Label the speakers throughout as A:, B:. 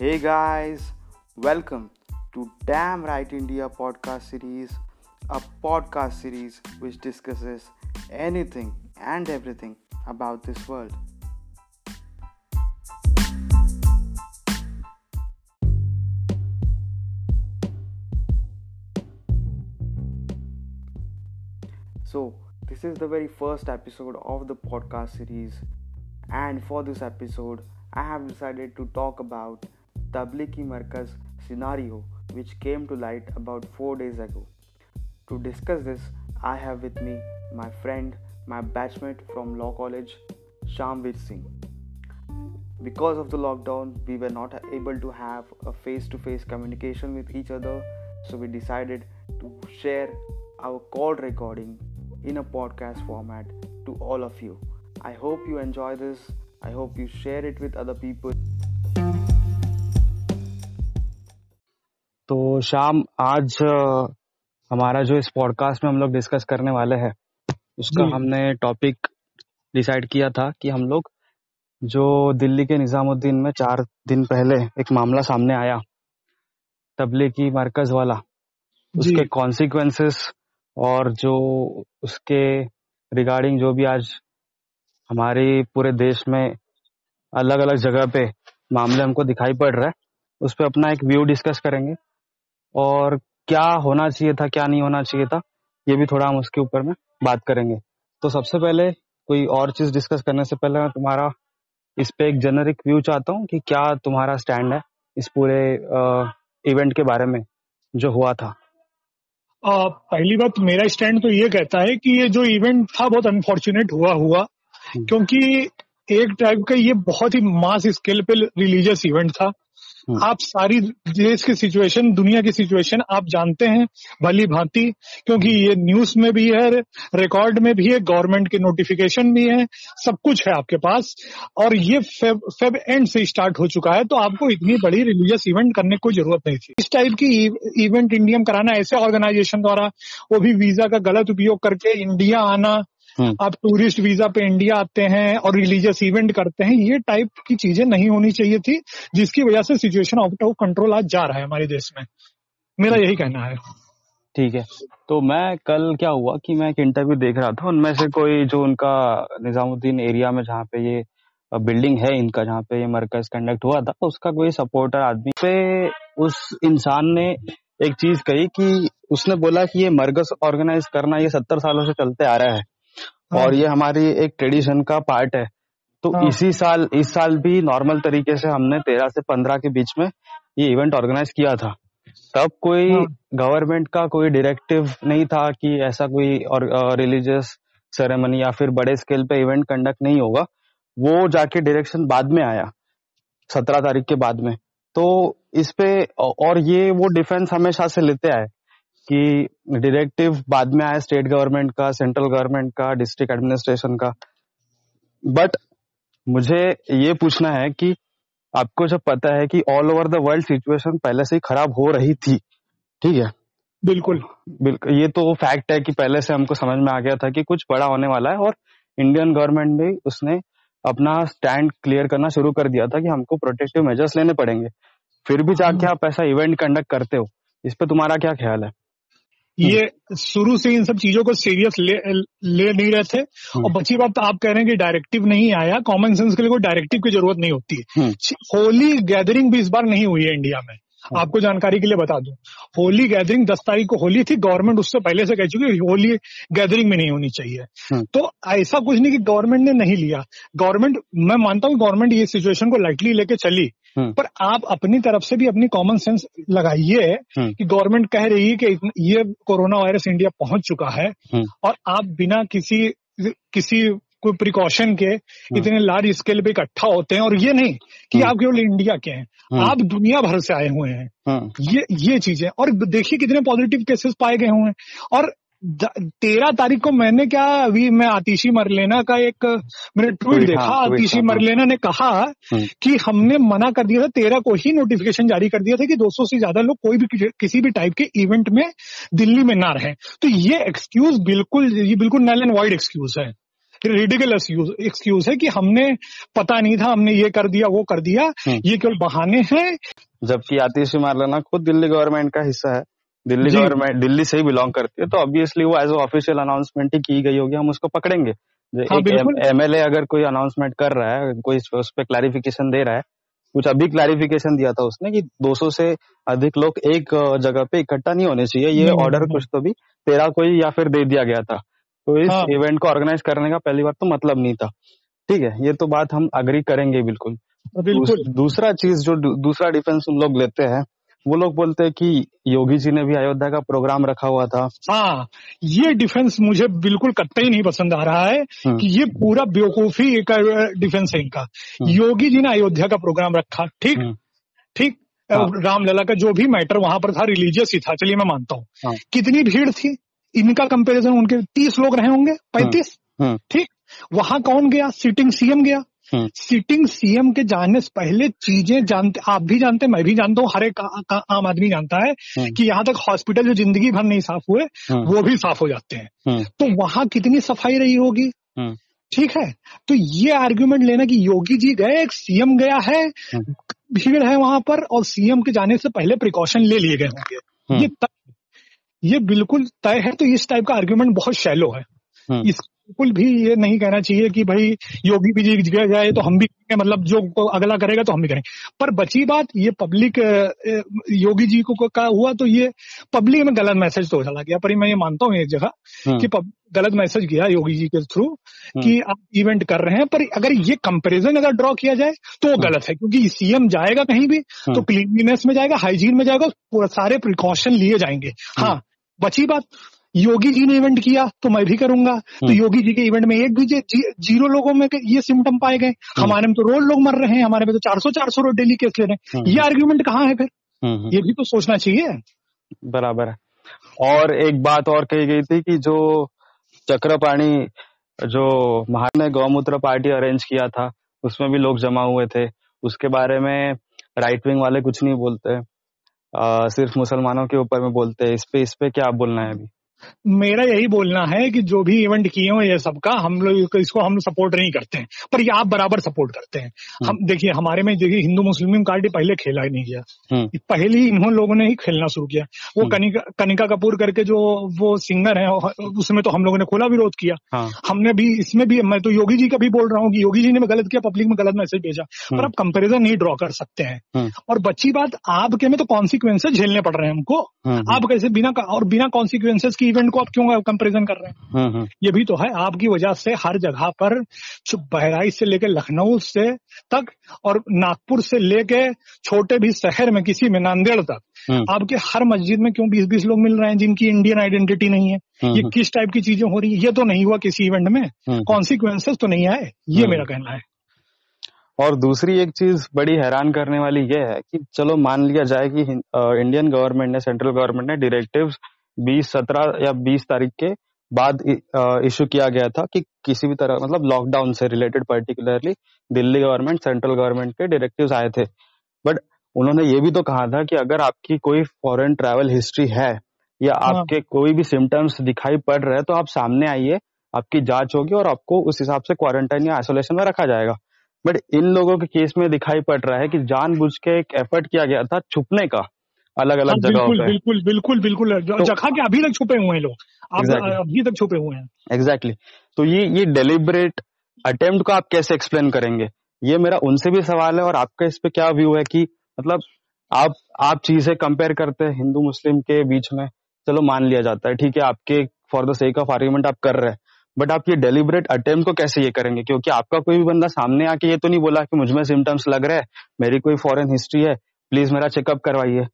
A: Hey guys, welcome to Damn Right India podcast series, a podcast series which discusses anything and everything about this world. So, this is the very first episode of the podcast series, and for this episode, I have decided to talk about Tablighi Markaz scenario which came to light about 4 days ago. To discuss this, I have with me my friend, my batchmate from Law College, Shamvir Singh. Because of the lockdown, we were not able to have a face to face communication with each other, so we decided to share our call recording in a podcast format to all of you. I hope you enjoy this. I hope you share it with other people.
B: तो शाम आज हमारा जो इस podcast में हम लोग discuss करने वाले हैं उसका हमने टॉपिक डिसाइड किया था कि हम लोग जो दिल्ली के निजामुद्दीन में चार दिन पहले एक मामला सामने आया तबलीगी मरकज वाला उसके कॉन्सिक्वेंसेस और जो उसके रिगार्डिंग जो भी आज हमारे पूरे देश में अलग अलग जगह पे मामले हमको दिखाई पड़ रहा है उस पर अपना एक व्यू डिस्कस करेंगे। और क्या होना चाहिए था क्या नहीं होना चाहिए था ये भी थोड़ा हम उसके ऊपर में बात करेंगे तो सबसे पहले कोई और चीज़ डिस्कस करने से पहले मैं तुम्हारा इस पे एक जेनरिक व्यू चाहता हूँ कि क्या तुम्हारा स्टैंड है इस पूरे इवेंट के बारे में जो हुआ था
C: आ, पहली बात मेरा स्टैंड तो ये कहता है कि ये जो इवेंट था बहुत अनफॉर्चुनेट हुआ हुआ
B: हम्म।
C: क्योंकि एक टाइप का ये बहुत ही मास स्केल पे रिलीजियस इवेंट था। आप सारी देश की सिचुएशन दुनिया की सिचुएशन आप जानते हैं भली भांति क्योंकि ये न्यूज़ में भी है रिकॉर्ड में भी है गवर्नमेंट के नोटिफिकेशन भी है सब कुछ है आपके पास और ये फेब, फेब एंड से स्टार्ट हो चुका है तो आपको इतनी बड़ी रिलीजियस इवेंट करने की ज़रूरत नहीं थी इस टाइप की इवेंट इंडिया में कराना ऐसे ऑर्गेनाइजेशन द्वारा वो भी वीज़ा का गलत उपयोग करके इंडिया आना
B: हम्म।
C: आप टूरिस्ट वीज़ा पे इंडिया आते हैं और रिलीजियस इवेंट करते हैं ये टाइप की चीज़ें नहीं होनी चाहिए थी जिसकी वजह से सिचुएशन आउट ऑफ़ कंट्रोल आज जा रहा है हमारे देश में। मेरा यही कहना है।
B: ठीक है। तो मैं कल क्या हुआ कि मैं एक इंटरव्यू देख रहा था उनमें से कोई जो उनका निजामुद्दीन एरिया में जहाँ पे ये बिल्डिंग है इनका जहाँ पे ये मरकज कंडक्ट हुआ था उसका कोई सपोर्टर आदमी पे उस इंसान ने एक चीज़ कही कि उसने बोला कि ये मरकज ऑर्गेनाइज करना ये सत्तर सालों से चलते आ रहा है
C: हाँ।
B: और ये हमारी एक ट्रेडिशन का पार्ट है। तो
C: हाँ।
B: इसी साल इस साल भी नॉर्मल तरीके से हमने तेरह से पंद्रह के बीच में ये इवेंट ऑर्गेनाइज किया था। तब कोई
C: हाँ।
B: गवर्नमेंट का कोई डायरेक्टिव नहीं था कि ऐसा कोई और रिलीजियस सेरेमनी या फिर बड़े स्केल पे इवेंट कंडक्ट नहीं होगा। वो जाके डायरेक्शन बाद में आया सत्रह तारीख के बाद में। तो इस पे और ये वो डिफेंस हमेशा से लेते आए। कि डायरेक्टिव बाद में आया स्टेट गवर्नमेंट का सेंट्रल गवर्नमेंट का डिस्ट्रिक्ट एडमिनिस्ट्रेशन का। बट मुझे ये पूछना है कि आपको जब पता है कि all over the world situation पहले से ही खराब हो रही थी ठीक है?
C: बिल्कुल।
B: बिल्कुल ये तो फैक्ट है कि पहले से हमको समझ में आ गया था कि कुछ बड़ा होने वाला है और इंडियन गवर्नमेंट भी उसने अपना स्टैंड क्लियर करना शुरू कर दिया था कि हमको प्रोटेक्टिव मेजर्स लेने पड़ेंगे। फिर भी जाके आप ऐसा इवेंट कंडक्ट करते हो इस पे तुम्हारा क्या ख्याल है?
C: ये शुरू से इन सब चीज़ों को सीरियस ले, ले नहीं रहे थे।
B: हम्म।
C: और बची बात तो आप कह रहे हैं कि डायरेक्टिव नहीं आया। कॉमन सेंस के लिए कोई डायरेक्टिव की ज़रूरत नहीं होती।
B: है।
C: होली गैदरिंग भी इस बार नहीं हुई है इंडिया में।
B: हाँ।
C: आपको जानकारी के लिए बता दूँ। होली गैदरिंग दस तारीख को होली थी। गवर्नमेंट उससे पहले से कह चुकी है होली गैदरिंग में नहीं होनी चाहिए। तो ऐसा कुछ नहीं कि गवर्नमेंट ने नहीं लिया। गवर्नमेंट मैं मानता हूँ गवर्नमेंट ये सिचुएशन को लाइटली लेके चली। पर आप अपनी तरफ़ से भी अपनी कॉमन सेंस लगाइए
B: हम्म।
C: कि गवर्नमेंट कह रही है कि ये कोरोना वायरस इंडिया पहुँच चुका है
B: हम्म।
C: और आप बिना किसी किसी कोई प्रिकॉशन के इतने लार्ज स्केल पे इकट्ठा होते हैं और ये नहीं कि
B: हम्म।
C: आप केवल इंडिया के हैं
B: हम्म।
C: आप दुनिया भर से आए हुए हैं
B: हम्म,
C: ये ये चीज़ें और देखिए कितने पॉजिटिव केसेस पाए गए हुए हैं और तेरह तारीख को मैंने क्या अभी मैं आतिशी मरलेना का एक मैंने ट्वीट देखा
B: हाँ,
C: आतिशी। मरलेना ने कहा
B: हम्म।
C: कि हमने मना कर दिया था तेरह को ही नोटिफिकेशन जारी कर दिया था कि 200 से ज़्यादा लोग कोई भी किसी भी टाइप के इवेंट में दिल्ली में ना रहे तो ये एक्सक्यूज बिल्कुल ये बिल्कुल नल एंड वाइड एक्सक्यूज है रिडिकुलस एक्सक्यूज है कि हमने पता नहीं था हमने ये कर दिया वो कर दिया
B: हम्म।
C: ये केवल बहाने हैं
B: जबकि आतिशी मारलाना खुद दिल्ली गवर्नमेंट का हिस्सा है दिल्ली गवर्नमेंट दिल्ली से ही बिलोंग करती है तो ऑब्वियसली वो एज ऑफिशियल अनाउंसमेंट ही की गई होगी हम उसको पकड़ेंगे।
C: हाँ,
B: एमएलए अगर कोई अनाउंसमेंट कर रहा है कोई उस पर क्लैरिफिकेशन दे रहा है कुछ अभी क्लैरिफिकेशन दिया था उसने कि 200 से अधिक लोग एक जगह पे इकट्ठा नहीं होने चाहिए ये ऑर्डर कुछ तो भी तेरह कोई या फिर दे दिया गया था। तो इस
C: हाँ।
B: इवेंट को ऑर्गेनाइज करने का पहली बार तो मतलब नहीं था। ठीक है ये तो बात हम अग्री करेंगे बिल्कुल।
C: बिल्कुल।
B: दूसरा चीज़ जो दूसरा डिफेंस उन लोग लेते हैं वो लोग बोलते हैं कि योगी जी ने भी अयोध्या का प्रोग्राम रखा हुआ था
C: हाँ ये डिफेंस मुझे बिल्कुल कतई नहीं पसंद आ रहा है
B: हम्म।
C: कि ये पूरा बेवकूफ़ी का डिफेंस है इनका योगी जी ने अयोध्या का प्रोग्राम रखा ठीक
B: हम्म।
C: ठीक
B: हाँ।
C: रामलला का जो भी मैटर वहाँ पर था रिलीजियस ही था चलिए मैं मानता
B: हूँ
C: हाँ। हूँ कितनी भीड़ थी इनका कंपैरिजन उनके तीस लोग रहे होंगे पैंतीस। ठीक वहाँ कौन गया सिटिंग सीएम गया। सिटिंग सीएम के जाने से पहले चीज़ें जानते आप भी जानते मैं भी जानता हूँ हर एक आ- आ- आम आदमी जानता है
B: हम्म।
C: कि यहाँ तक हॉस्पिटल जो ज़िंदगी भर नहीं साफ़ हुए
B: हम्म।
C: वो भी साफ़ हो जाते हैं
B: हम्म।
C: तो वहाँ कितनी सफ़ाई रही होगी
B: हम्म।
C: ठीक है तो ये आर्ग्यूमेंट लेना कि योगी जी गए एक सीएम गया है
B: हम्म।
C: भीड़ है वहाँ पर और सीएम के जाने से पहले प्रिकॉशन ले लिए गए होंगे
B: हम्म।
C: ये तय ये बिल्कुल तय है तो इस टाइप का आर्ग्यूमेंट बहुत शैलो है
B: हम्म।
C: इस बिल्कुल भी ये नहीं कहना चाहिए कि भाई योगी भी जी गया जाए तो हम भी करेंगे, मतलब जो अगला करेगा तो हम भी करेंगे। पर बची बात ये पब्लिक योगी जी को का हुआ तो ये पब्लिक में गलत मैसेज तो चला गया। पर मैं ये मानता हूँ एक जगह
B: हम्म।
C: कि पब- गलत मैसेज गया योगी जी के थ्रू कि आप इवेंट कर रहे हैं पर अगर ये कंपैरिजन अगर ड्रॉ किया जाए तो वो गलत है क्योंकि सीएम जाएगा कहीं भी तो। क्लीनलीनेस में जाएगा हाइजीन में जाएगा सारे प्रिकॉशन लिए जाएँगे। हाँ बची बात योगी जी ने इवेंट किया तो मैं भी करूँगा। तो
B: हम्म।
C: योगी जी के इवेंट में एक भी जे- ज़ीरो लोगों में ये सिम्टम पाए गए। हमारे में तो रोज लोग मर रहे हैं हमारे में तो 400 400 रोज डेली केस ले रहे हैं।
B: हम्म।
C: ये आर्ग्यूमेंट कहाँ है फिर?
B: हम्म, हम्म।
C: ये भी तो सोचना चाहिए।
B: बराबर है। और एक बात और कही गई थी कि जो चक्रपाणी जो महान ने गौमूत्र पार्टी अरेंज किया था उसमें भी लोग जमा हुए थे। उसके बारे में राइट विंग वाले कुछ नहीं बोलते। आ, सिर्फ़ मुसलमानों के ऊपर में बोलते हैं। इस पे इस पे क्या बोलना है अभी?
C: मेरा यही बोलना है कि जो भी इवेंट किए हो ये सबका हम लोग इसको हम सपोर्ट नहीं करते हैं। पर ये आप बराबर सपोर्ट करते हैं। हम देखिए हमारे में देखिए हिंदू मुस्लिम कार्ड पहले खेला ही नहीं गया।
B: हम्म।
C: पहले ही इन्होंने लोगों ने ही खेलना शुरू किया। वो
B: हम्म।
C: कनिका कनिका कपूर करके जो वो सिंगर है उसमें तो हम लोगों ने खुला विरोध किया।
B: हाँ।
C: हमने भी इसमें भी मैं तो योगी जी का भी बोल रहा हूँ कि योगी जी ने गलत किया पब्लिक में गलत मैसेज भेजा। पर
B: हम्म।
C: आप कंपेरिजन नहीं ड्रॉ कर सकते हैं।
B: हम्म।
C: और बच्ची बात आपके में तो कॉन्सिक्वेंसेज झेलने पड़ रहे हैं हमको।
B: हम्म।
C: आप कैसे बिना और बिना कॉन्सिक्वेंसेज की इवेंट को आप क्यों कंपैरिजन कर रहे हैं?
B: हम्म हम्म।
C: ये भी तो है आपकी वजह से हर जगह पर बहराइच से लेकर लखनऊ से तक और नागपुर से लेके छोटे भी शहर में किसी में नांदेड़ तक
B: हम्म,
C: आपके हर मस्जिद में क्यों बीस बीस लोग मिल रहे हैं जिनकी इंडियन आइडेंटिटी नहीं है? ये किस टाइप की चीज़ें हो रही है? ये तो नहीं हुआ किसी इवेंट में। कॉन्सिक्वेंसेस तो नहीं आए। ये। मेरा कहना है।
B: और दूसरी एक चीज़ बड़ी हैरान करने वाली ये है कि चलो मान लिया जाए कि इंडियन गवर्नमेंट ने सेंट्रल गवर्नमेंट ने डायरेक्टिव्स 20 17 या 20 तारीख के बाद इशू किया गया था कि किसी भी तरह मतलब लॉकडाउन से related particularly Delhi government central government के डायरेक्टिव्स आए थे। बट उन्होंने ये भी तो कहा था कि अगर आपकी कोई फॉरेन ट्रैवल हिस्ट्री है या
C: हाँ।
B: आपके कोई भी सिम्टम्स दिखाई पड़ रहे हैं तो आप सामने आइए आपकी जाँच होगी और आपको उस हिसाब से क्वारंटाइन या आइसोलेशन में रखा जाएगा। बट इन लोगों के केस में दिखाई पड़ रहा है कि जानबूझ के एक एफर्ट किया गया था छुपने का। अलग अलग जगह
C: बिल्कुल बिल्कुल बिल्कुल बिल्कुल।
B: तो-
C: जखा के अभी तक छुपे हुए हैं लोग।
B: Exactly.
C: अभी तक छुपे हुए हैं।
B: Exactly exactly. तो ये ये डेलिबरेट अटेम्प्ट को आप कैसे एक्सप्लेन करेंगे? ये मेरा उनसे भी सवाल है और आपका इस पे क्या व्यू है कि मतलब आप आप चीज़ें कंपेयर करते हैं हिंदू मुस्लिम के बीच में चलो मान लिया जाता है ठीक है आपके for the sake of argument आप कर रहे हैं। बट आप ये डेलिबरेट अटेम्प्ट को कैसे ये करेंगे? क्योंकि आपका कोई भी बंदा सामने आके ये तो नहीं बोला कि मुझमें सिम्टम्स लग रहे हैं मेरी कोई फॉरेन हिस्ट्री है प्लीज़ मेरा चेकअप करवाइए।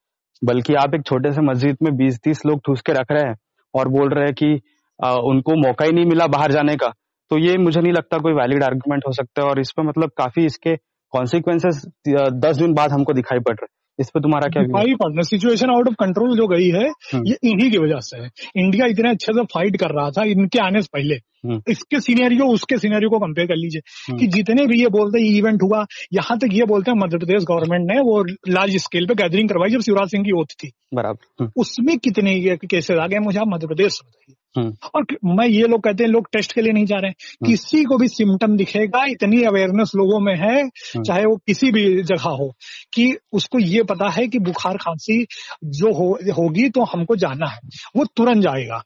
B: बल्कि आप एक छोटे से मस्जिद में बीस तीस लोग ठूस के रख रहे हैं और बोल रहे हैं कि आ, उनको मौका ही नहीं मिला बाहर जाने का। तो ये मुझे नहीं लगता कोई वैलिड आर्ग्यूमेंट हो सकता है और इस पर मतलब काफ़ी इसके कॉन्सिक्वेंसेस दस दिन बाद हमको दिखाई पड़ रहे इस पे तुम्हारा क्या
C: दिखाई पड़ना सिचुएशन आउट ऑफ़ कंट्रोल जो गई है
B: हम्म।
C: ये इन्हीं की वजह से है इंडिया इतने अच्छे से फाइट कर रहा था इनके आने से पहले
B: हम्म।
C: इसके सीनेरियो उसके सीनेरियो को कंपेयर कर लीजिए
B: हम्म।
C: कि जितने भी ये बोलते हैं इवेंट हुआ यहाँ तक ये बोलते हैं मध्य प्रदेश गवर्नमेंट ने वो लार्ज स्केल पे गैदरिंग करवाई जब शिवराज सिंह की ओथ थी
B: बराबर
C: उसमें कितने केसेस आ गए मुझे आप मध्य प्रदेश से बताइए। और मैं ये लोग कहते हैं लोग टेस्ट के लिए नहीं जा रहे हैं हम्म। किसी को भी सिम्टम दिखेगा इतनी अवेयरनेस लोगों में है हम्म। चाहे वो किसी भी जगह हो कि उसको ये पता है कि बुखार खांसी जो हो, होगी तो हमको जाना है वो तुरंत जाएगा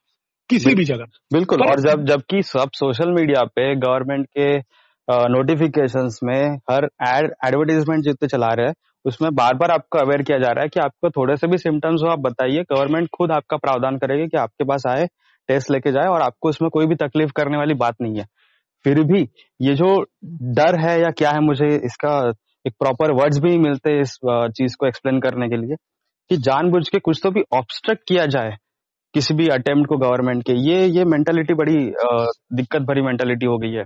C: किसी भी जगह
B: बिल्कुल और जब जबकि सब सोशल मीडिया पे गवर्नमेंट के नोटिफिकेशंस में हर एड एडवर्टीजमेंट जितने चला रहे हैं उसमें बार बार आपको अवेयर किया जा रहा है कि आपको थोड़े से भी सिम्टम्स हो आप बताइए गवर्नमेंट खुद आपका प्रावधान करेगी कि आपके पास आए टेस्ट लेके जाए और आपको इसमें कोई भी तकलीफ़ करने वाली बात नहीं है। फिर भी ये जो डर है या क्या है मुझे इसका एक प्रॉपर वर्ड्स भी नहीं मिलते इस चीज़ को एक्सप्लेन करने के लिए कि जानबूझ के कुछ तो भी ऑब्स्ट्रक्ट किया जाए किसी भी अटेम्प्ट को गवर्नमेंट के। ये ये मेंटेलिटी बड़ी दिक्कत भरी मेंटेलिटी हो गई है।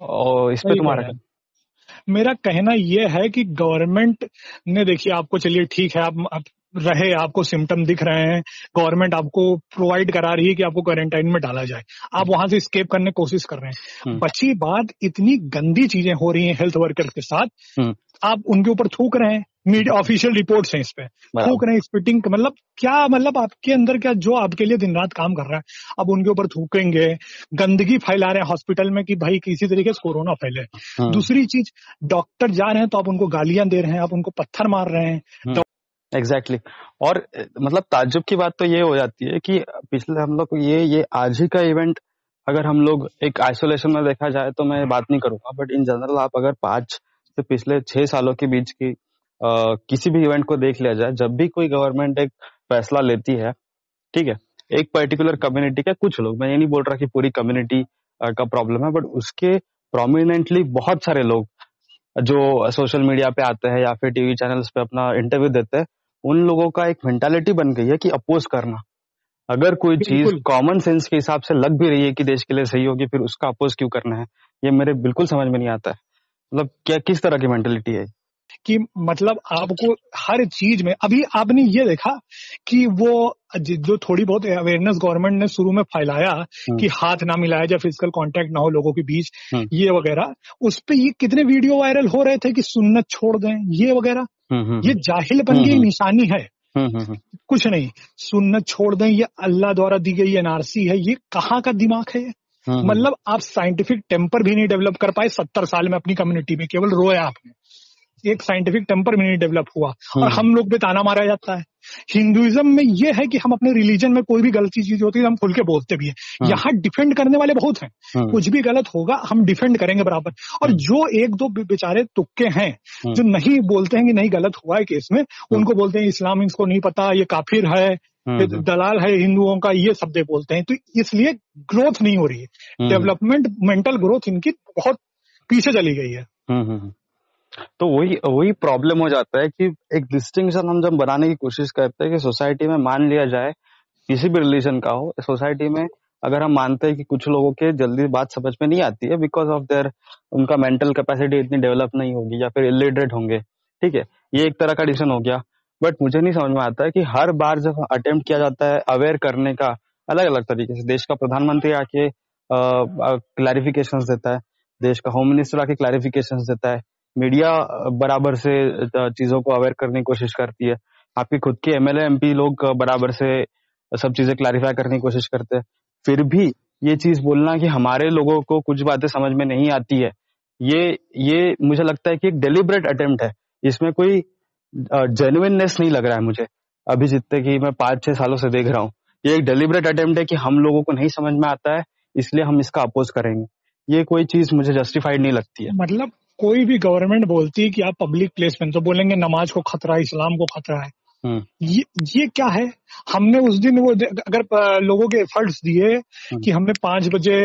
B: और इस पे तुम्हारा
C: मेरा कहना यह है कि गवर्नमेंट ने देखिए आपको चलिए ठीक है आप, आप रहे आपको सिम्टम दिख रहे हैं गवर्नमेंट आपको प्रोवाइड करा रही है कि आपको क्वारंटाइन में डाला जाए। आप वहाँ से स्केप करने की कोशिश कर रहे हैं। हम्म। बची बात इतनी गंदी चीज़ें हो रही हैं हेल्थ वर्कर के साथ। हम्म। आप उनके ऊपर थूक रहे हैं। मीडिया ऑफिशियल रिपोर्ट्स हैं इस पे। थूक रहे हैं स्पिटिंग मतलब क्या मतलब आपके अंदर क्या जो आपके लिए दिन रात काम कर रहा है। अब उनके ऊपर थूकेंगे गंदगी फैला रहे हैं हॉस्पिटल में कि भाई किसी तरीके से कोरोना फैले। हाँ। दूसरी चीज़ डॉक्टर जा रहे हैं तो आप उनको गालियाँ दे रहे हैं आप उनको पत्थर मार रहे हैं।
B: Exactly exactly. और मतलब ताजुब की बात तो ये हो जाती है कि पिछले हम लोग ये ये आज ही का इवेंट अगर हम लोग एक आइसोलेशन में देखा जाए तो मैं बात नहीं करूँगा बट इन जनरल आप अगर पाँच से पिछले छह सालों के बीच की आ, किसी भी इवेंट को देख लिया जाए जब भी कोई गवर्नमेंट एक फैसला लेती है ठीक है एक पर्टिकुलर कम्युनिटी का कुछ लोग मैं ये नहीं बोल रहा कि पूरी कम्युनिटी का प्रॉब्लम है बट उसके प्रोमिनेंटली बहुत सारे लोग जो सोशल मीडिया पे आते हैं या फिर टीवी चैनल्स पे अपना इंटरव्यू देते हैं उन लोगों का एक मेंटालिटी बन गई है कि अपोज करना। अगर कोई चीज़ कॉमन सेंस के हिसाब से लग भी रही है कि देश के लिए सही होगी फिर उसका अपोज क्यों करना है? ये मेरे बिल्कुल समझ में नहीं आता है। मतलब क्या किस तरह की मेंटेलिटी है
C: कि मतलब आपको हर चीज़ में अभी आपने ये देखा कि वो जो थोड़ी बहुत अवेयरनेस गवर्नमेंट ने शुरू में फैलाया हम्म। कि हाथ ना मिलाया जाए फ़िज़िकल कांटेक्ट ना हो लोगों के बीच हम्म। ये वगैरह उस पर ये कितने वीडियो वायरल हो रहे थे कि सुन्नत छोड़ दें ये वगैरह। हम्म, ये जाहिलपन की निशानी है। कुछ नहीं सुन्नत छोड़ दें ये अल्लाह द्वारा दी गई एनआरसी है ये कहाँ का दिमाग है मतलब आप साइंटिफिक टेम्पर भी नहीं डेवलप कर पाए सत्तर साल में अपनी कम्युनिटी में केवल रोया आपने। एक साइंटिफिक टेम्पर में नहीं डेवलप हुआ। और हम्म। हम लोग पे ताना मारा जाता है। हिंदुइज्म में ये है कि हम अपने रिलीजन में कोई भी गलती चीज़ होती है हम खुल के बोलते भी है। हाँ। यहाँ डिफेंड करने वाले बहुत हैं। हाँ। कुछ भी गलत होगा हम डिफेंड करेंगे बराबर। और हाँ। जो एक दो बेचारे तुक्के हैं जो नहीं बोलते हैं कि नहीं गलत हुआ है केस में उनको बोलते हैं इस्लाम इसको नहीं पता ये काफिर है दलाल है हिंदुओं का ये शब्द बोलते हैं। तो इसलिए ग्रोथ नहीं हो रही है। डेवलपमेंट मेंटल ग्रोथ इनकी बहुत पीछे चली गई है।
B: तो वही वही प्रॉब्लम हो जाता है कि एक डिस्टिंक्शन हम जब बनाने की कोशिश करते हैं कि सोसाइटी में मान लिया जाए, किसी भी रिलीजन का हो सोसाइटी में अगर हम मानते हैं कि कुछ लोगों के जल्दी बात समझ में नहीं आती है बिकॉज़ ऑफ़ देयर उनका मेंटल कैपेसिटी इतनी डेवलप नहीं होगी या फिर इलिटरेट होंगे। ठीक है, ये एक तरह का डिसीज़न हो गया। बट मुझे नहीं समझ में आता है कि हर बार जब अटेम्प्ट किया जाता है अवेयर करने का अलग अलग तरीके से, देश का प्रधानमंत्री आके क्लैरिफिकेशन देता है, देश का होम मिनिस्टर आके क्लैरिफिकेशन देता है मीडिया बराबर से चीज़ों को अवेयर करने की कोशिश करती है। आपके खुद के एमएलए एमपी लोग बराबर से सब चीज़ें क्लैरिफाई करने की कोशिश करते हैं। फिर भी ये चीज़ बोलना कि हमारे लोगों को कुछ बातें समझ में नहीं आती है, ये ये मुझे लगता है कि एक डेलिबरेट अटेम्प्ट है। इसमें कोई जेन्युइननेस नहीं लग रहा है मुझे। अभी जितने की मैं पाँच छह सालों से देख रहा हूँ। ये एक डेलिबरेट अटेम्प्ट है कि हम लोगों को नहीं समझ में आता है, इसलिए हम इसका अपोज करेंगे। ये कोई चीज़ मुझे जस्टिफाइड नहीं लगती है।
C: मतलब कोई भी गवर्नमेंट बोलती है कि आप पब्लिक प्लेस में तो बोलेंगे नमाज़ को खतरा है, इस्लाम को खतरा है। ये ये क्या है? हमने उस दिन वो अगर लोगों के एफर्ट्स दिए हम्म। कि हमने पाँच बजे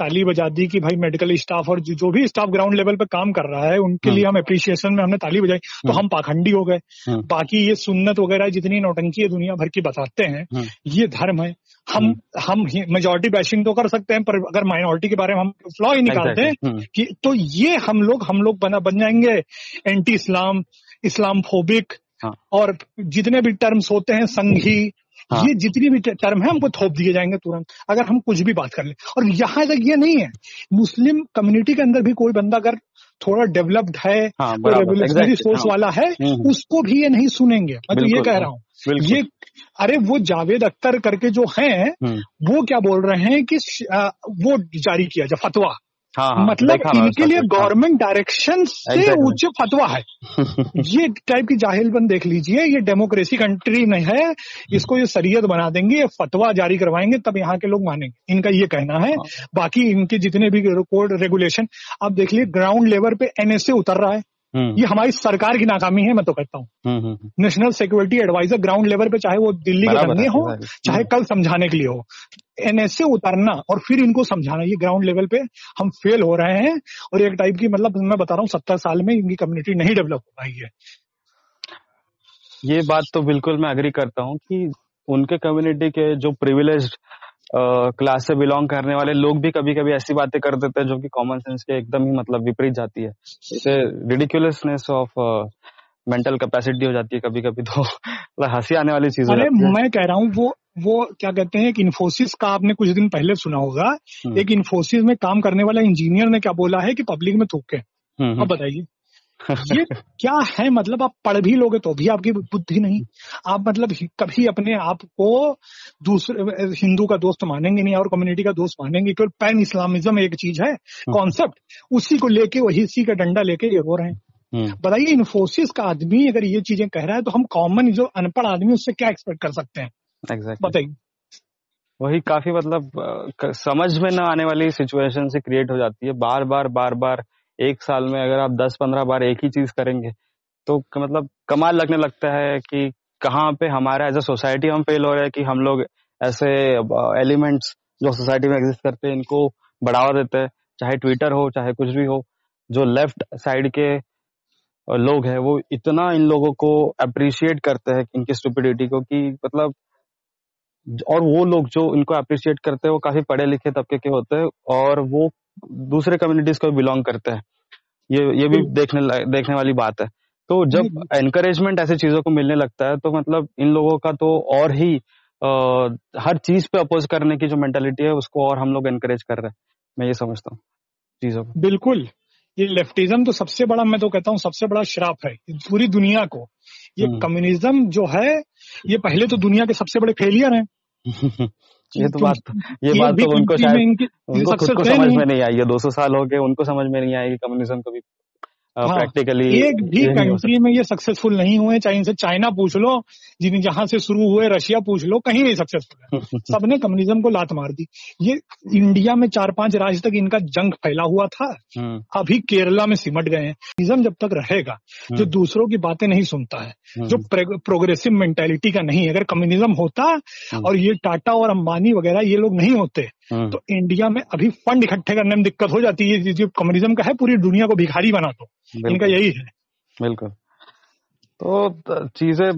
C: ताली बजा दी कि भाई मेडिकल स्टाफ और जो भी स्टाफ ग्राउंड लेवल पे काम कर रहा है उनके हम्म। लिए हम अप्रिसिएशन में हमने ताली बजाई तो हम पाखंडी हो गए। बाकी ये सुन्नत वगैरह जितनी नौटंकी है दुनिया भर की बताते हैं ये धर्म है। हम हम मेजोरिटी बैशिंग तो कर सकते हैं पर अगर माइनॉरिटी के बारे में हम फ्लॉ ही निकालते हैं कि तो ये हम लोग हम लोग बना बन जाएँगे। एंटी इस्लाम इस्लाम फोबिक हाँ. और जितने भी टर्म्स होते हैं संघी हाँ. ये जितनी भी टर्म है हमको थोप दिए जाएँगे तुरंत अगर हम कुछ भी बात कर ले। और यहाँ तक ये नहीं है मुस्लिम कम्युनिटी के अंदर भी कोई बंदा अगर थोड़ा डेवलप्ड है
B: हाँ
C: रेवोल्यूशनरी सोर्स
B: हाँ।
C: वाला है
B: हम्म, हम्म,
C: उसको भी ये नहीं सुनेंगे। मैं तो ये कह
B: हाँ
C: रहा हूँ ये अरे वो जावेद अख्तर करके जो हैं
B: हम्म।
C: वो क्या बोल रहे हैं कि वो जारी किया जाए फतवा।
B: हाँ हाँ
C: मतलब इनके लिए
B: हाँ।
C: गवर्नमेंट डायरेक्शन से
B: उच्च
C: ऊँचे फतवा है। ये टाइप की जाहिल बन देख लीजिए ये डेमोक्रेसी कंट्री नहीं है इसको ये शरीयत बना देंगे ये फतवा जारी करवाएँगे तब यहाँ के लोग मानेंगे। इनका ये कहना है।
B: हाँ।
C: बाकी इनके जितने भी कोड रेगुलेशन आप देख लीजिए ग्राउंड लेवल पे एनएसए उतर रहा है। ये हमारी सरकार की नाकामी है मैं तो कहता हूँ।
B: हम्म हम्म हम्म,
C: national security advisor ground level पे चाहे वो दिल्ली के दंगे
B: हो
C: चाहे
B: हम्म।
C: कल समझाने के लिए हो एनएसए उतारना और फिर इनको समझाना ये ग्राउंड लेवल पे हम फेल हो रहे हैं और एक टाइप की मतलब मैं बता रहा हूँ सत्तर साल में इनकी कम्युनिटी नहीं डेवलप हो पाई है।
B: ये बात तो बिल्कुल मैं अग्री करता हूँ कि उनके कम्युनिटी के जो प्रिविलेज क्लास से बिलोंग करने वाले लोग भी कभी कभी ऐसी बातें कर देते हैं जो कि कॉमन सेंस के एकदम ही मतलब विपरीत जाती है। इसे रिडिकुलसनेस ऑफ़ मेंटल कैपेसिटी हो जाती है कभी कभी तो। मतलब हँसी आने वाली चीज़
C: अरे मैं कह रहा हूँ वो वो क्या कहते हैं एक इन्फोसिस का आपने कुछ दिन पहले सुना होगा।
B: हम्म।
C: एक इन्फोसिस में काम करने वाला इंजीनियर ने क्या बोला है कि पब्लिक में थूके।
B: हम्म
C: अब बताइए। ये क्या है? मतलब आप पढ़ भी लोगे तो भी आपकी बुद्धि नहीं। आप मतलब कभी अपने आप को दूसरे हिंदू का दोस्त मानेंगे नहीं और कम्युनिटी का दोस्त मानेंगे केवल पैन इस्लामिज्म एक चीज़ है कॉन्सेप्ट उसी को लेके वही इसी का डंडा लेके ये हो रहे हैं।
B: हम्म
C: बताइए इन्फोसिस का आदमी अगर ये चीज़ें कह रहा है तो हम कॉमन जो अनपढ़ आदमी उससे क्या एक्सपेक्ट कर सकते हैं?
B: एग्जैक्टली
C: बताइए।
B: वही काफ़ी मतलब समझ में न आने वाली सिचुएशन से क्रिएट हो जाती है। बार बार बार बार एक साल में अगर आप दस पंद्रह बार एक ही चीज़ करेंगे तो मतलब कमाल लगने लगता है कि कहाँ पे हमारा एज अ सोसाइटी हम फेल हो रहे हैं कि हम लोग ऐसे एलिमेंट्स जो सोसाइटी में एग्जिस्ट करते हैं, इनको बढ़ावा देते हैं। चाहे ट्विटर हो, चाहे कुछ भी हो, जो लेफ़्ट साइड के लोग हैं, वो इतना इन लोगों को अप्रिशिएट करते हैं, इनकी स्टूपिडिटी को कि मतलब और वो लोग जो इनको अप्रिशिएट करते हैं, वो काफ़ी पढ़े लिखे तबके के होते हैं और वो दूसरे कम्युनिटीज को बिलोंग करते हैं। ये ये भी देखने देखने वाली बात है। तो जब एनकरेजमेंट ऐसी चीज़ों को मिलने लगता है तो मतलब इन लोगों का तो और ही आ, हर चीज़ पे अपोज करने की जो मेंटेलिटी है उसको और हम लोग एनकरेज कर रहे हैं। मैं ये समझता हूँ चीज़ों को।
C: बिल्कुल। ये लेफ्टिज्म तो सबसे बड़ा मैं तो कहता हूँ सबसे बड़ा श्राप है पूरी दुनिया को। ये। कम्युनिज्म जो है ये पहले तो दुनिया के सबसे बड़े फेलियर हैं।
B: ये तो बात ये बात तो उनको शायद उनको खुद को समझ में नहीं आई है। 200 साल हो गए उनको समझ में नहीं आएगी कम्युनिज्म कभी
C: हाँ,
B: प्रैक्टिकली
C: एक भी कंट्री में ये सक्सेसफुल नहीं हुए चाहे इनसे चाइना पूछ लो जिन जहाँ से शुरू हुए रशिया पूछ लो कहीं नहीं सक्सेसफुल है। सबने कम्युनिज्म को लात मार दी। ये इंडिया में चार पाँच राज्य तक इनका जंग फैला हुआ था
B: हम्म,
C: अभी केरला में सिमट गए हैं। कम्युनिज्म जब तक रहेगा जो
B: हम्म,
C: दूसरों की बातें नहीं सुनता है
B: हम्म,
C: जो प्रोग्रेसिव मेंटेलिटी का नहीं है। अगर कम्युनिज्म होता और ये टाटा और अंबानी वगैरह ये लोग नहीं होते तो इंडिया में अभी फंड इकट्ठे करने में दिक्कत हो जाती है जो कम्युनिज्म का है पूरी दुनिया को भिखारी बना दो। इनका यही है।
B: बिल्कुल। तो चीज़ें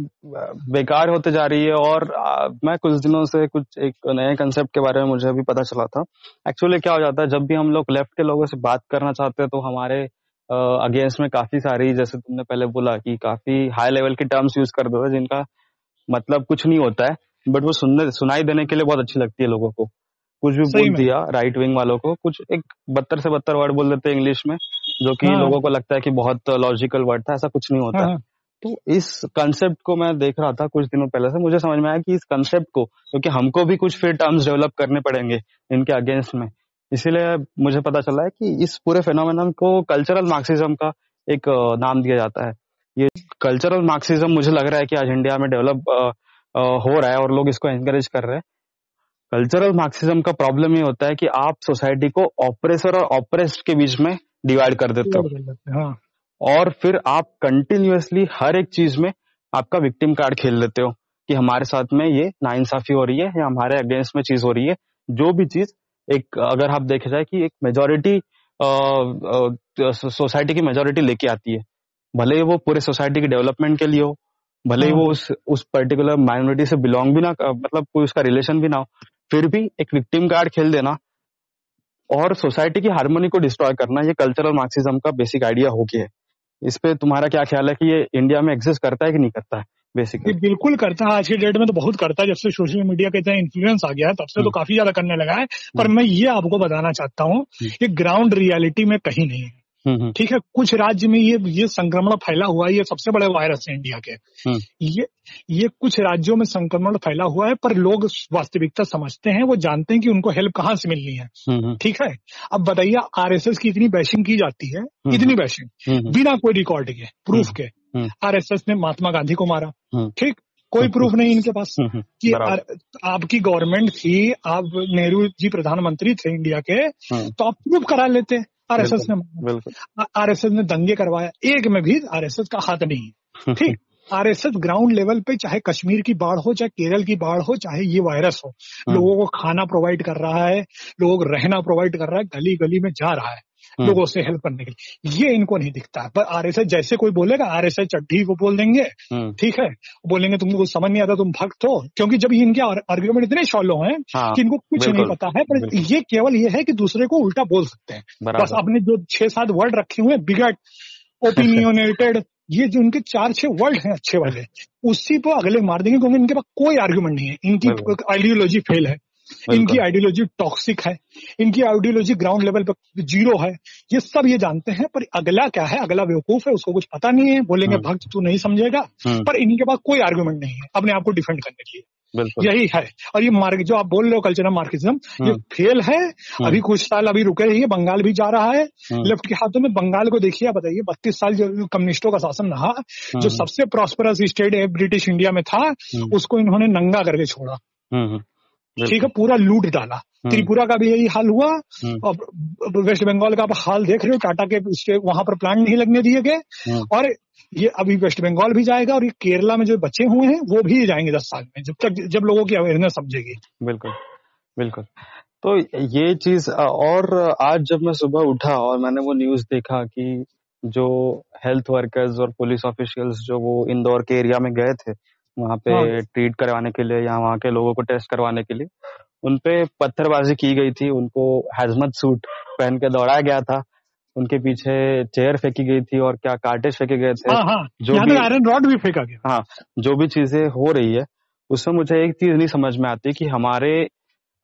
B: बेकार होते जा रही है और आ, मैं कुछ दिनों से कुछ एक नए कंसेप्ट के बारे में मुझे अभी पता चला था। एक्चुअली क्या हो जाता है जब भी हम लोग लेफ़्ट के लोगों से बात करना चाहते हैं तो हमारे अगेंस्ट में काफ़ी सारी जैसे तुमने पहले बोला कि काफ़ी हाई लेवल के टर्म्स यूज़ कर दो जिनका मतलब कुछ नहीं होता है बट वो सुनने सुनाई देने के लिए बहुत अच्छी लगती है लोगों को। कुछ भी बोल दिया राइट विंग वालों को कुछ एक बदतर से बदतर वर्ड बोल देते हैं इंग्लिश में जो कि
C: हाँ।
B: लोगों को लगता है कि बहुत लॉजिकल वर्ड था ऐसा कुछ नहीं होता।
C: हाँ,
B: है।
C: हाँ,
B: तो इस कंसेप्ट को मैं देख रहा था कुछ दिनों पहले से मुझे समझ में आया कि इस कंसेप्ट को क्योंकि हमको भी कुछ फिर टर्म्स डेवलप करने पड़ेंगे इनके अगेंस्ट में। इसीलिए मुझे पता चला है कि इस पूरे फेनोमेनन को कल्चरल मार्क्सिज्म का एक नाम दिया जाता है। ये कल्चरल मार्क्सिज्म मुझे लग रहा है कि आज इंडिया में डेवलप हो रहा है और लोग इसको एनकरेज कर रहे हैं। कल्चरल मार्क्सिज्म का प्रॉब्लम ये होता है कि आप सोसाइटी को ऑपरेसर और ऑपरेस्ड के बीच में डिवाइड कर देते हो।
C: हाँ
B: और फिर आप कंटिन्यूअसली हर एक चीज़ में आपका विक्टिम कार्ड खेल लेते हो कि हमारे साथ में ये नाइंसाफी हो रही है या हमारे अगेंस्ट में चीज़ हो रही है। जो भी चीज़ एक अगर आप देखे जाए कि एक मेजोरिटी सोसाइटी की मेजोरिटी लेके आती है। भले ही वो पूरे सोसाइटी की डेवलपमेंट के लिए हो भले ही
C: हाँ।
B: वो उस उस पर्टिकुलर माइनॉरिटी से बिलोंग भी ना मतलब कोई उसका रिलेशन भी ना हो फिर भी एक विक्टिम कार्ड खेल देना और सोसाइटी की हारमोनी को डिस्ट्रॉय करना ये कल्चरल मार्क्सिज्म का बेसिक आइडिया हो गया है। इस पे तुम्हारा क्या ख्याल है कि ये इंडिया में एग्जिस्ट करता है कि नहीं करता है बेसिकली
C: बिल्कुल करता है। आज की डेट में तो बहुत करता है। जब से सोशल मीडिया का इतना इन्फ्लुएंस आ गया है तब से तो
B: हम्म।
C: काफ़ी ज़्यादा करने लगा है। पर मैं ये आपको बताना चाहता हूँ
B: हम्म।
C: कि ग्राउंड रियलिटी में कहीं नहीं है।
B: हम्म, हम्म,
C: ठीक है कुछ राज्य में ये ये संक्रमण फैला हुआ है ये सबसे बड़े वायरस है इंडिया के।
B: हम्म।
C: ये ये कुछ राज्यों में संक्रमण फैला हुआ है पर लोग वास्तविकता समझते हैं वो जानते हैं कि उनको हेल्प कहाँ से मिलनी है।
B: हम्म, हम्म,
C: ठीक है? अब बताइए आरएसएस की इतनी बैशिंग की जाती है? इतनी बैशिंग।
B: हम्म,
C: बिना कोई रिकॉर्ड के प्रूफ के।
B: हम्म।
C: आरएसएस ने महात्मा गांधी को मारा।
B: हम्म।
C: ठीक? कोई प्रूफ नहीं इनके पास।
B: हम्म, हम्म,
C: कि आपकी गवर्नमेंट थी आप नेहरू जी प्रधानमंत्री थे इंडिया के
B: हम्म,
C: तो आप प्रूफ करा लेते। आरएसएस ने आरएसएस ने दंगे करवाया एक में भी आरएसएस का हाथ नहीं है। ठीक? आरएसएस ग्राउंड लेवल पे चाहे कश्मीर की बाढ़ हो चाहे केरल की बाढ़ हो चाहे ये वायरस हो
B: हम्म।
C: लोगों को खाना प्रोवाइड कर रहा है लोग रहना प्रोवाइड कर रहा है गली गली में जा रहा है। लोगों से हेल्प करने के लिए। ये इनको नहीं दिखता। पर आरएसएस जैसे कोई बोलेगा आर एस आरएसएस चड्ढी को बोल देंगे।
B: हम्म,
C: ठीक है? बोलेंगे तुमको कुछ समझ नहीं आता तुम भक्त हो। क्योंकि जब इनके आर्ग्यूमेंट इतने शॉलो हैं
B: हाँ
C: कि इनको कुछ नहीं पता है पर ये केवल ये है कि दूसरे को उल्टा बोल सकते हैं। बस अपने जो छह सात वर्ड रखे हुए हैं बिगट ओपिनियनेटेड ये जो उनके चार छह वर्ड हैं अच्छे वाले उसी को अगले मार देंगे क्योंकि इनके पास कोई आर्ग्यूमेंट नहीं है। इनकी आइडियोलॉजी फेल है। इनकी आइडियोलॉजी टॉक्सिक है इनकी आइडियोलॉजी ग्राउंड लेवल पर ज़ीरो है ये सब ये जानते हैं पर अगला क्या है अगला बेवकूफ़ है उसको कुछ पता नहीं है बोलेंगे
B: हम्म।
C: भक्त तू नहीं समझेगा
B: हम्म,
C: पर इनके पास कोई आर्ग्यूमेंट नहीं है अपने आप को डिफेंड करने के लिए। यही है। और ये मार्ग जो आप बोल रहे हो कल्चरल मार्क्सिज्म ये
B: हम्म।
C: फेल है। अभी कुछ साल अभी रुके रहिए बंगाल भी जा रहा है। लेफ़्ट के हाथों में बंगाल को देखिए आप बताइए बत्तीस साल जो कम्युनिस्टों का शासन रहा जो सबसे प्रॉस्परस स्टेट है ब्रिटिश इंडिया में था उसको इन्होंने नंगा करके छोड़ा। ठीक है पूरा लूट डाला।
B: हम्म।
C: त्रिपुरा का भी यही हाल हुआ।
B: हम्म,
C: और वेस्ट बंगाल का आप हाल देख रहे हो टाटा के वहाँ पर प्लांट नहीं लगने दिए गए।
B: हम्म,
C: और ये अभी वेस्ट बंगाल भी जाएगा और ये केरला में जो बचे हुए हैं वो भी जाएँगे दस साल में जब तक जब लोगों की अवेयरनेस समझेगी।
B: बिल्कुल बिल्कुल। तो ये चीज़ और आज जब मैं सुबह उठा और मैंने वो न्यूज़ देखा कि जो हेल्थ वर्कर्स और पुलिस ऑफिशियल्स जो वो इंदौर के एरिया में गए थे वहाँ पे
C: हाँ।
B: ट्रीट करवाने के लिए या वहाँ के लोगों को टेस्ट करवाने के लिए। उनपे पत्थरबाजी की गई थी उनको हैजमत सूट पहन के दौड़ाया गया था। उनके पीछे चेयर फेंकी गई थी और क्या कार्टेज फेंके गए थे।
C: हाँ हाँ।
B: जो भी-
C: आयरन रॉड भी फेंका गया।
B: हाँ जो भी चीज़ें हो रही है उसमें मुझे एक चीज़ नहीं समझ में आती कि हमारे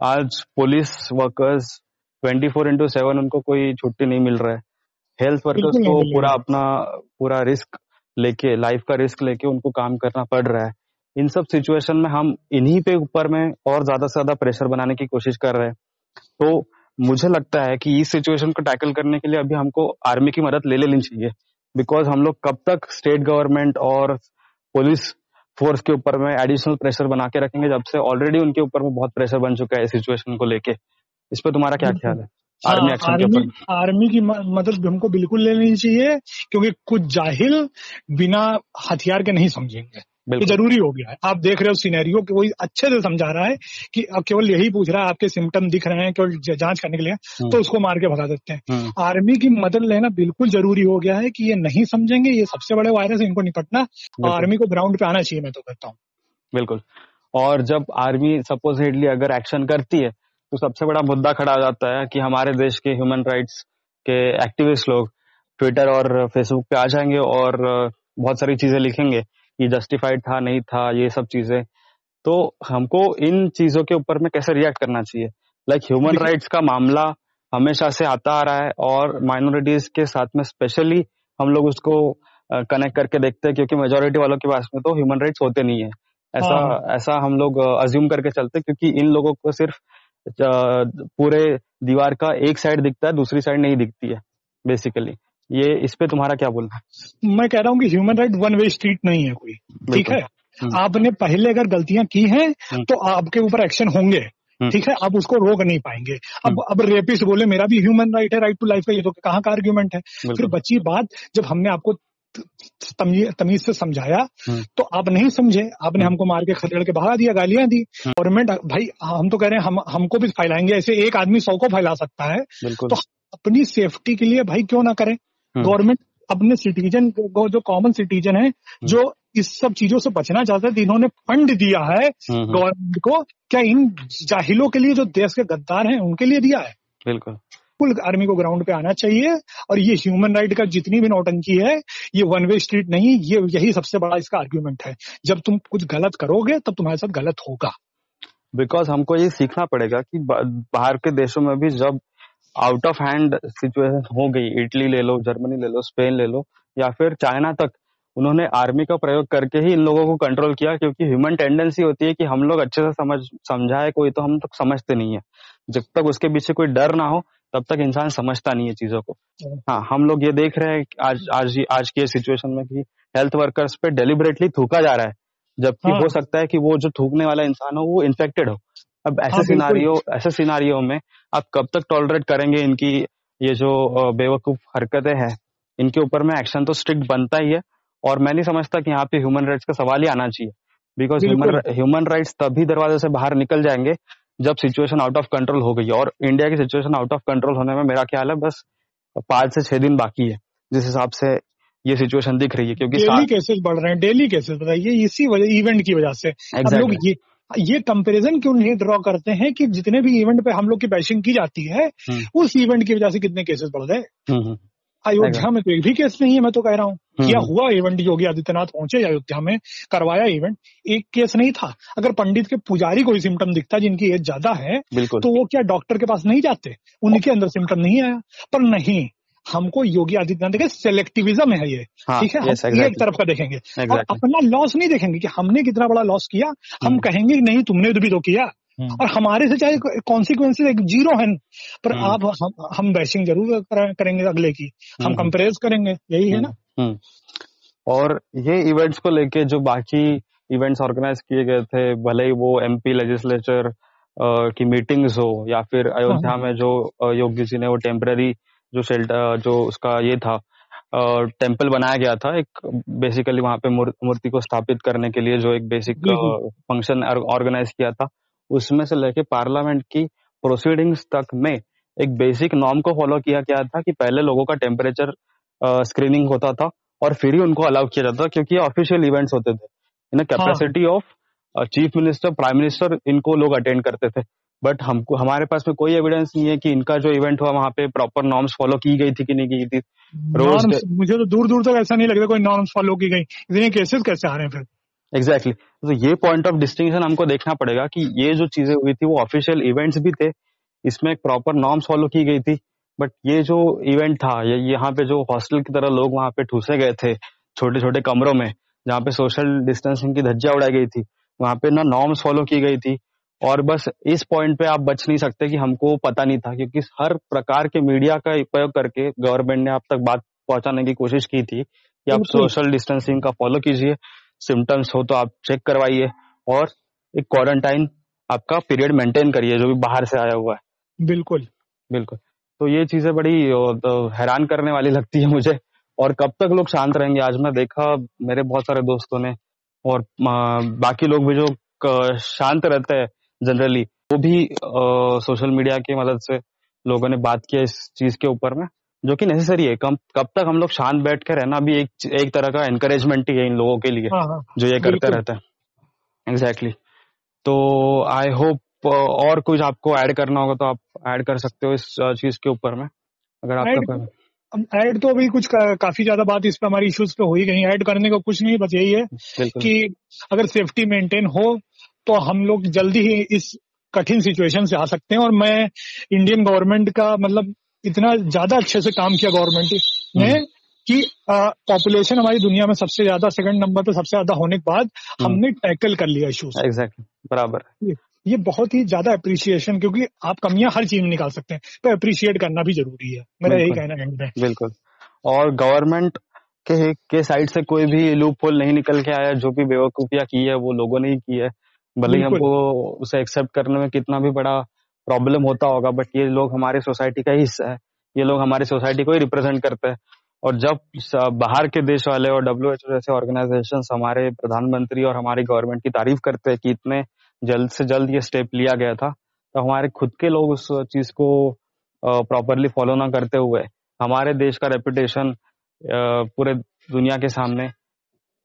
B: आज police workers twenty four into seven उनको कोई छुट्टी नहीं मिल रहा है। हेल्थ वर्कर्स को पूरा अपना पूरा रिस्क लेके लाइफ का रिस्क लेके उनको काम करना पड़ रहा है। इन सब सिचुएशन में हम इन्हीं पे ऊपर में और ज़्यादा से ज़्यादा प्रेशर बनाने की कोशिश कर रहे हैं। तो मुझे लगता है कि इस सिचुएशन को टैकल करने के लिए अभी हमको आर्मी की मदद ले लेनी चाहिए। बिकॉज़ हम लोग कब तक स्टेट गवर्नमेंट और पुलिस फोर्स के ऊपर में एडिशनल प्रेशर बना के रखेंगे जब से ऑलरेडी उनके ऊपर में बहुत प्रेशर बन चुका है इस सिचुएशन को लेके। इस पर तुम्हारा क्या ख्याल है? आर्मी एक्शन के
C: आर्मी
B: ऊपर
C: आर्मी की मदद हमको बिल्कुल लेनी चाहिए क्योंकि कुछ जाहिल बिना हथियार के नहीं समझेंगे। ये ज़रूरी हो गया है। आप देख रहे हो सिनेरियो कि कोई अच्छे से समझा रहा है कि केवल यही पूछ रहा है आपके सिम्टम दिख रहे हैं केवल जाँच करने के लिए
B: हम्म,
C: तो उसको मार के भगा देते हैं।
B: हम्म,
C: आर्मी की मदद लेना बिल्कुल ज़रूरी हो गया है कि ये नहीं समझेंगे ये सबसे बड़े वायरस है इनको निपटना। आर्मी को ग्राउंड पे आना चाहिए मैं तो कहता हूँ।
B: बिल्कुल। और जब आर्मी सपोजिटली अगर एक्शन करती है तो सबसे बड़ा मुद्दा खड़ा हो जाता है कि हमारे देश के ह्यूमन राइट्स के एक्टिविस्ट लोग ट्विटर और फेसबुक पे आ जाएँगे और बहुत सारी चीज़ें लिखेंगे। कि जस्टिफाइड था नहीं था ये सब चीज़ें। तो हमको इन चीज़ों के ऊपर में कैसे रिएक्ट करना चाहिए? लाइक ह्यूमन राइट्स का मामला हमेशा से आता आ रहा है और माइनॉरिटीज के साथ में स्पेशली हम लोग उसको कनेक्ट करके देखते हैं क्योंकि मेजोरिटी वालों के पास में तो ह्यूमन राइट्स होते नहीं है। ऐसा
C: हाँ।
B: ऐसा हम लोग अज्यूम करके चलते हैं क्योंकि इन लोगों को सिर्फ़ पूरे दीवार का एक साइड दिखता है दूसरी साइड नहीं दिखती है बेसिकली ये इस पे तुम्हारा क्या बोलना है?
C: मैं कह रहा हूँ कि human right one way street नहीं है कोई ठीक है?
B: हम्म।
C: आपने पहले अगर गलतियाँ की हैं
B: हम्म।
C: तो आपके ऊपर एक्शन होंगे
B: हम्म।
C: ठीक है? आप उसको रोक नहीं पाएँगे। अब अब रेपिस्ट बोले मेरा भी ह्यूमन राइट है राइट टू लाइफ का ये तो कहाँ का आर्ग्यूमेंट है? फिर बची बात जब हमने आपको तमीज से समझाया। तो आप नहीं समझे। आपने। हमको मार के खदेड़ के भगा दिया गालियाँ दी। गवर्नमेंट भाई हम तो कह रहे हैं हम हमको भी फैलाएँगे ऐसे एक आदमी सौ को फैला सकता है। तो अपनी सेफ्टी के लिए भाई क्यों ना करें। गवर्नमेंट अपने सिटीजन को जो कॉमन सिटीजन है जो इस सब चीज़ों से बचना चाहते हैं इन्होंने फंड दिया है
B: हम्म, हम्म,
C: गवर्नमेंट को क्या इन जाहिलों के लिए जो देश के गद्दार हैं उनके लिए दिया है?
B: बिल्कुल।
C: फुल आर्मी को ग्राउंड पे आना चाहिए और ये ह्यूमन राइट का जितनी भी नौटंकी है ये वन वे स्ट्रीट नहीं ये यही सबसे बड़ा इसका आर्ग्यूमेंट है। जब तुम कुछ गलत करोगे तब तुम्हारे साथ गलत होगा।
B: बिकॉज़ हमको ये सीखना पड़ेगा कि बाहर के देशों में भी जब आउट ऑफ़ हैंड सिचुएशन हो गई। इटली ले लो जर्मनी ले लो स्पेन ले लो या फिर चाइना तक। उन्होंने आर्मी का प्रयोग करके ही इन लोगों को कंट्रोल किया क्योंकि ह्यूमन टेंडेंसी होती है कि हम लोग अच्छे से समझ समझाए कोई तो हम तक समझते नहीं है। जब तक उसके पीछे कोई डर ना हो तब तक इंसान समझता नहीं है चीज़ों को। हाँ हम लोग ये देख रहे हैं आज आज आज की सिचुएशन में कि हेल्थ वर्कर्स पे डेलिबरेटली थूका जा रहा है। जबकि
C: हाँ।
B: हो सकता है कि वो जो थूकने वाला इंसान हो वो इन्फेक्टेड हो। अब ऐसे
C: हाँ,
B: सिनारियो ऐसे सिनारियो में आप कब तक टॉलरेट करेंगे इनकी ये जो बेवकूफ़ हरकतें हैं? इनके ऊपर में एक्शन तो स्ट्रिक्ट बनता ही है और मैं नहीं समझता कि यहाँ पे ह्यूमन राइट्स का सवाल ही आना चाहिए। Because human. ह्यूमन राइट्स तभी दरवाजे से बाहर निकल जाएँगे जब सिचुएशन आउट ऑफ़ कंट्रोल हो गई और इंडिया की सिचुएशन आउट ऑफ़ कंट्रोल होने में मेरा ख्याल है बस पाँच से छह दिन बाकी है जिस हिसाब से ये सिचुएशन दिख रही है क्योंकि
C: डेली केसेस बढ़ रहे हैं डेली केसेस बताइए इसी वजह इवेंट की वजह से। अब लोग ये ये कंपैरिजन क्यों नहीं ड्रॉ करते हैं कि जितने भी इवेंट पे हम लोग की बैशिंग की जाती है
B: हम्म।
C: उस इवेंट की वजह से कितने केसेस बढ़ गए? अयोध्या में तो एक भी केस नहीं है मैं तो कह रहा हूँ। क्या हुआ इवेंट योगी आदित्यनाथ पहुँचे अयोध्या में करवाया इवेंट एक केस नहीं था। अगर पंडित के पुजारी कोई सिम्टम दिखता जिनकी एज ज़्यादा है तो वो क्या डॉक्टर के पास नहीं जाते? उनके अंदर सिम्टम नहीं आया। पर नहीं हमको योगी आदित्यनाथ देखे सेलेक्टिविज्म है ये।
B: हाँ
C: ठीक है? हम
B: यस
C: एक तरफ़ का देखेंगे। और अपना लॉस नहीं देखेंगे कि हमने कितना बड़ा लॉस किया हम
B: हम्म।
C: कहेंगे नहीं तुमने भी तो किया। और हमारे से चाहे कॉन्सिक्वेंसेज एक ज़ीरो है पर
B: हम्म।
C: आप हम, हम बैशिंग ज़रूर करेंगे अगले की। हम
B: हम्म।
C: कंपेरेज करेंगे यही है ना?
B: हम्म। और ये इवेंट्स को लेके जो बाकी इवेंट्स ऑर्गेनाइज किए गए थे भले ही वो एमपी लेजिस्लेचर की मीटिंग्स हो या फिर अयोध्या
C: हाँ।
B: में जो योगी जी ने वो टेम्पररी जो शेल्टर जो उसका ये था टेंपल बनाया गया था एक बेसिकली वहाँ पे मूर्ति को स्थापित करने के लिए जो एक बेसिक फ़ंक्शन ऑर्गेनाइज किया था उसमें से लेके पार्लियामेंट की प्रोसीडिंग्स तक में एक बेसिक नॉर्म को फॉलो किया गया था कि पहले लोगों का टेम्परेचर स्क्रीनिंग होता था और फिर ही उनको अलाउ किया जाता था क्योंकि ऑफिशियल इवेंट्स होते थे। In capacity of chief minister prime minister इनको लोग अटेंड करते थे। बट हमको हमारे पास में कोई एविडेंस नहीं है कि इनका जो इवेंट हुआ वहाँ पे प्रॉपर नॉर्म्स फॉलो की गई थी कि नहीं की थी। रोज
C: मुझे तो दूर दूर तक ऐसा नहीं लगता कोई नॉर्म्स फॉलो की गई। इतने केसेस कैसे आ रहे हैं फिर?
B: Exactly exactly. तो ये पॉइंट ऑफ़ डिस्टिंक्शन हमको देखना पड़ेगा कि ये जो चीज़ें हुई थी वो ऑफिशियल इवेंट्स भी थे इसमें एक प्रॉपर नॉर्म्स फॉलो की गई थी। बट ये जो इवेंट था ये यहाँ पे जो हॉस्टल की तरह लोग वहाँ पे ठूसे गए थे छोटे छोटे कमरों में जहाँ पे सोशल डिस्टेंसिंग की धज्जियाँ उड़ाई गई थी वहाँ पे ना नॉर्म्स फॉलो की गई थी। और बस इस पॉइंट पे आप बच नहीं सकते कि हमको पता नहीं था क्योंकि हर प्रकार के मीडिया का उपयोग करके गवर्नमेंट ने आप तक बात पहुँचाने की कोशिश की थी कि आप सोशल डिस्टेंसिंग का फॉलो कीजिए सिम्टम्स हो तो आप चेक करवाइए और एक क्वारंटाइन आपका पीरियड मेंटेन करिए जो भी बाहर से आया हुआ है।
C: बिल्कुल।
B: बिल्कुल। तो ये चीज़ें बड़ी तो हैरान करने वाली लगती है मुझे। और कब तक लोग शांत रहेंगे? आज मैं देखा मेरे बहुत सारे दोस्तों ने और बाकी लोग भी जो शांत रहते हैं जनरली वो भी सोशल मीडिया की मदद से लोगों ने बात किया इस चीज़ के ऊपर में जो कि नेसेसरी है। कब कब तक हम लोग शांत बैठ कर रहना भी एक एक तरह का एनकरेजमेंट ही है इन लोगों के लिए
C: हाँ हाँ।
B: जो ये करते रहते हैं। एग्जैक्टली तो आई होप और कुछ आपको ऐड करना होगा तो आप ऐड कर सकते हो इस चीज़ के ऊपर में अगर आपका
C: ऐड तो अभी कुछ का, काफ़ी ज़्यादा बात इस पे हमारी इश्यूज़ पे हो ही गई ऐड करने को कुछ नहीं बस यही है कि अगर सेफ्टी मेंटेन हो तो हम लोग जल्दी ही इस कठिन सिचुएशन से आ सकते हैं और मैं इंडियन गवर्नमेंट का मतलब इतना ज़्यादा अच्छे से काम किया गवर्नमेंट ने
B: हम्म।
C: कि पॉपुलेशन हमारी दुनिया में सबसे ज़्यादा सेकंड नंबर पे सबसे ज़्यादा होने के बाद
B: हम्म।
C: हमने टैकल कर लिया इश्यूज़
B: एग्जैक्टली बराबर।
C: ये बहुत ही ज़्यादा अप्रिसिएशन क्योंकि आप कमियाँ हर चीज़ में निकाल सकते हैं तो अप्रिशिएट करना भी ज़रूरी है। मेरा यही कहना है
B: बिल्कुल। और गवर्नमेंट के के साइड से कोई भी लूप होल नहीं निकल के आया जो भी बेवकूफिया की है वो लोगों ने ही की है। भले ही हमको उसे एक्सेप्ट करने में कितना भी बड़ा प्रॉब्लम होता होगा बट ये लोग हमारे सोसाइटी का हिस्सा है। ये लोग हमारी सोसाइटी को ही रिप्रेजेंट करते हैं। और जब बाहर के देश वाले और डब्ल्यू एच जैसे ऑर्गेनाइजेशन हमारे प्रधानमंत्री और हमारी गवर्नमेंट की तारीफ़ करते हैं कि इतने जल्द से जल्द ये स्टेप लिया गया था तो हमारे खुद के लोग उस चीज़ को प्रॉपरली फॉलो ना करते हुए हमारे देश का रेपुटेशन पूरे दुनिया के सामने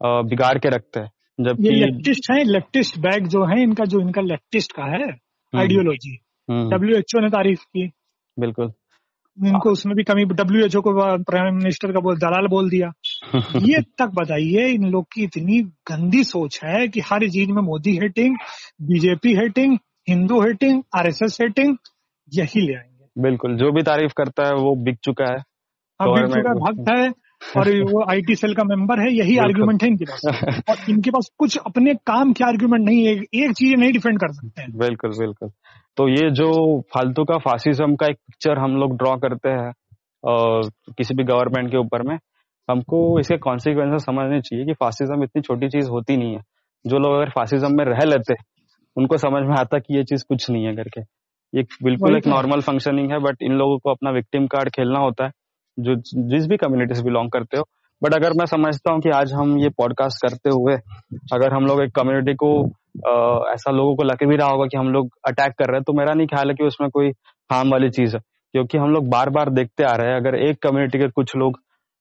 B: बिगाड़ के रखते हैं। जबकि
C: लेफ्टिस्ट है लेफ्टिस्ट बैग जो है इनका जो इनका लेफ्टिस्ट का है ideology.
B: Hmm,
C: W H O ने तारीफ़ की।
B: बिल्कुल।
C: इनको उसमें भी कमी डब्ल्यू एच ओ को प्राइम मिनिस्टर का बोल दलाल बोल दिया। ये तक बताइए इन लोग की इतनी गंदी सोच है कि हर चीज़ में Modi hating BJP hating Hindu hating RSS hating यही ले आएँगे।
B: बिल्कुल जो भी तारीफ़ करता है वो बिक चुका है।
C: अब बिक चुका भक्त है और वो आईटी सेल का मेंबर है यही आर्ग्यूमेंट है इनके पास। और इनके पास कुछ अपने काम के आर्ग्यूमेंट नहीं है एक चीज़ नहीं डिफेंड कर सकते हैं।
B: बिल्कुल बिल्कुल। तो ये जो फालतू का फासिज्म का एक पिक्चर हम लोग ड्रॉ करते हैं अ, किसी भी गवर्नमेंट के ऊपर में हमको इसके कॉन्सिक्वेंस समझने चाहिए कि फासिज्म इतनी छोटी चीज़ होती नहीं है। जो लोग अगर फासिज्म में रह लेते उनको समझ में आता कि ये चीज़ कुछ नहीं है करके। ये बिल्कुल एक
C: तो।
B: नॉर्मल फंक्शनिंग है बट इन लोगों को अपना विक्टिम कार्ड खेलना होता है। जो जिस भी कम्युनिटी से बिलोंग करते हो। बट अगर मैं समझता हूँ कि आज हम ये पॉडकास्ट करते हुए अगर हम लोग एक कम्युनिटी को अ, ऐसा लोगों को लग भी रहा होगा कि हम लोग अटैक कर रहे हैं तो मेरा नहीं ख्याल है कि उसमें कोई हार्म वाली चीज़ है। क्योंकि हम लोग बार बार देखते आ रहे हैं अगर एक कम्युनिटी के कुछ लोग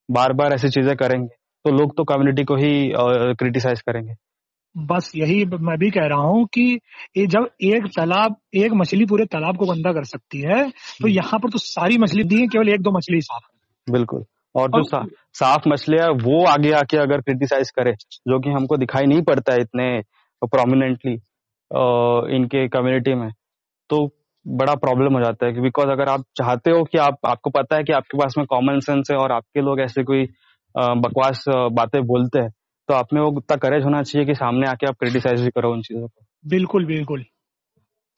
B: बार बार ऐसी चीज़ें करेंगे तो लोग तो कम्युनिटी को ही क्रिटिसाइज करेंगे।
C: बस यही मैं भी कह रहा हूँ कि ये जब एक तालाब एक मछली पूरे तालाब को गंदा कर सकती है तो यहाँ पर तो सारी मछली दी है केवल एक दो मछली साफ़
B: बिल्कुल। और जो सा, साफ़ मछलियाँ है, वो आगे आके अगर क्रिटिसाइज करे जो कि हमको दिखाई नहीं पड़ता है इतने प्रोमिनेंटली इनके कम्युनिटी में तो बड़ा प्रॉब्लम हो जाता है बिकॉज़ अगर आप चाहते हो कि आप आपको पता है कि आपके पास में कॉमन सेंस है और आपके लोग ऐसे कोई बकवास बातें बोलते हैं तो आप में वो उतना करेज होना चाहिए कि सामने आके आप क्रिटिसाइज भी करो उन चीज़ों को।
C: बिल्कुल बिल्कुल।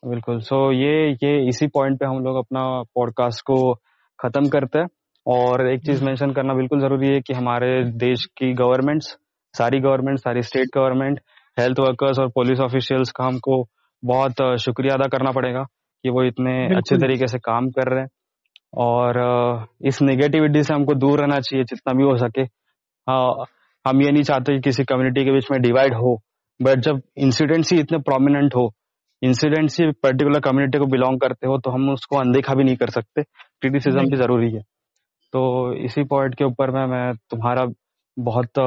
B: बिल्कुल। सो so, ये ये इसी पॉइंट पे हम लोग अपना पॉडकास्ट को खत्म करते हैं। और एक चीज़ मेंशन करना बिल्कुल ज़रूरी है कि हमारे देश की गवर्नमेंट्स सारी गवर्नमेंट सारी स्टेट गवर्नमेंट हेल्थ वर्कर्स और पुलिस ऑफिशियल्स का हमको बहुत शुक्रिया अदा करना पड़ेगा कि वो इतने अच्छे तरीके से काम कर रहे हैं। और इस नेगेटिविटी से हमको दूर रहना चाहिए जितना भी हो सके। हाँ, हम ये नहीं चाहते कि किसी कम्युनिटी के बीच में डिवाइड हो बट जब इंसिडेंट्स ही इतने प्रोमिनेंट हो इंसिडेंट्स ही पर्टिकुलर कम्युनिटी को बिलोंग करते हो तो हम उसको अनदेखा भी नहीं कर सकते। क्रिटिसिज्म। भी ज़रूरी है। तो इसी पॉइंट के ऊपर मैं मैं तुम्हारा बहुत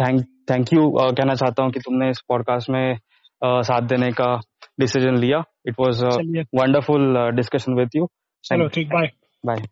B: थैंक थैंक यू कहना चाहता हूँ कि तुमने इस पॉडकास्ट में आ, साथ देने का डिसीज़न लिया. It was wonderful discussion with you
C: चलो ठीक बाय
B: बाय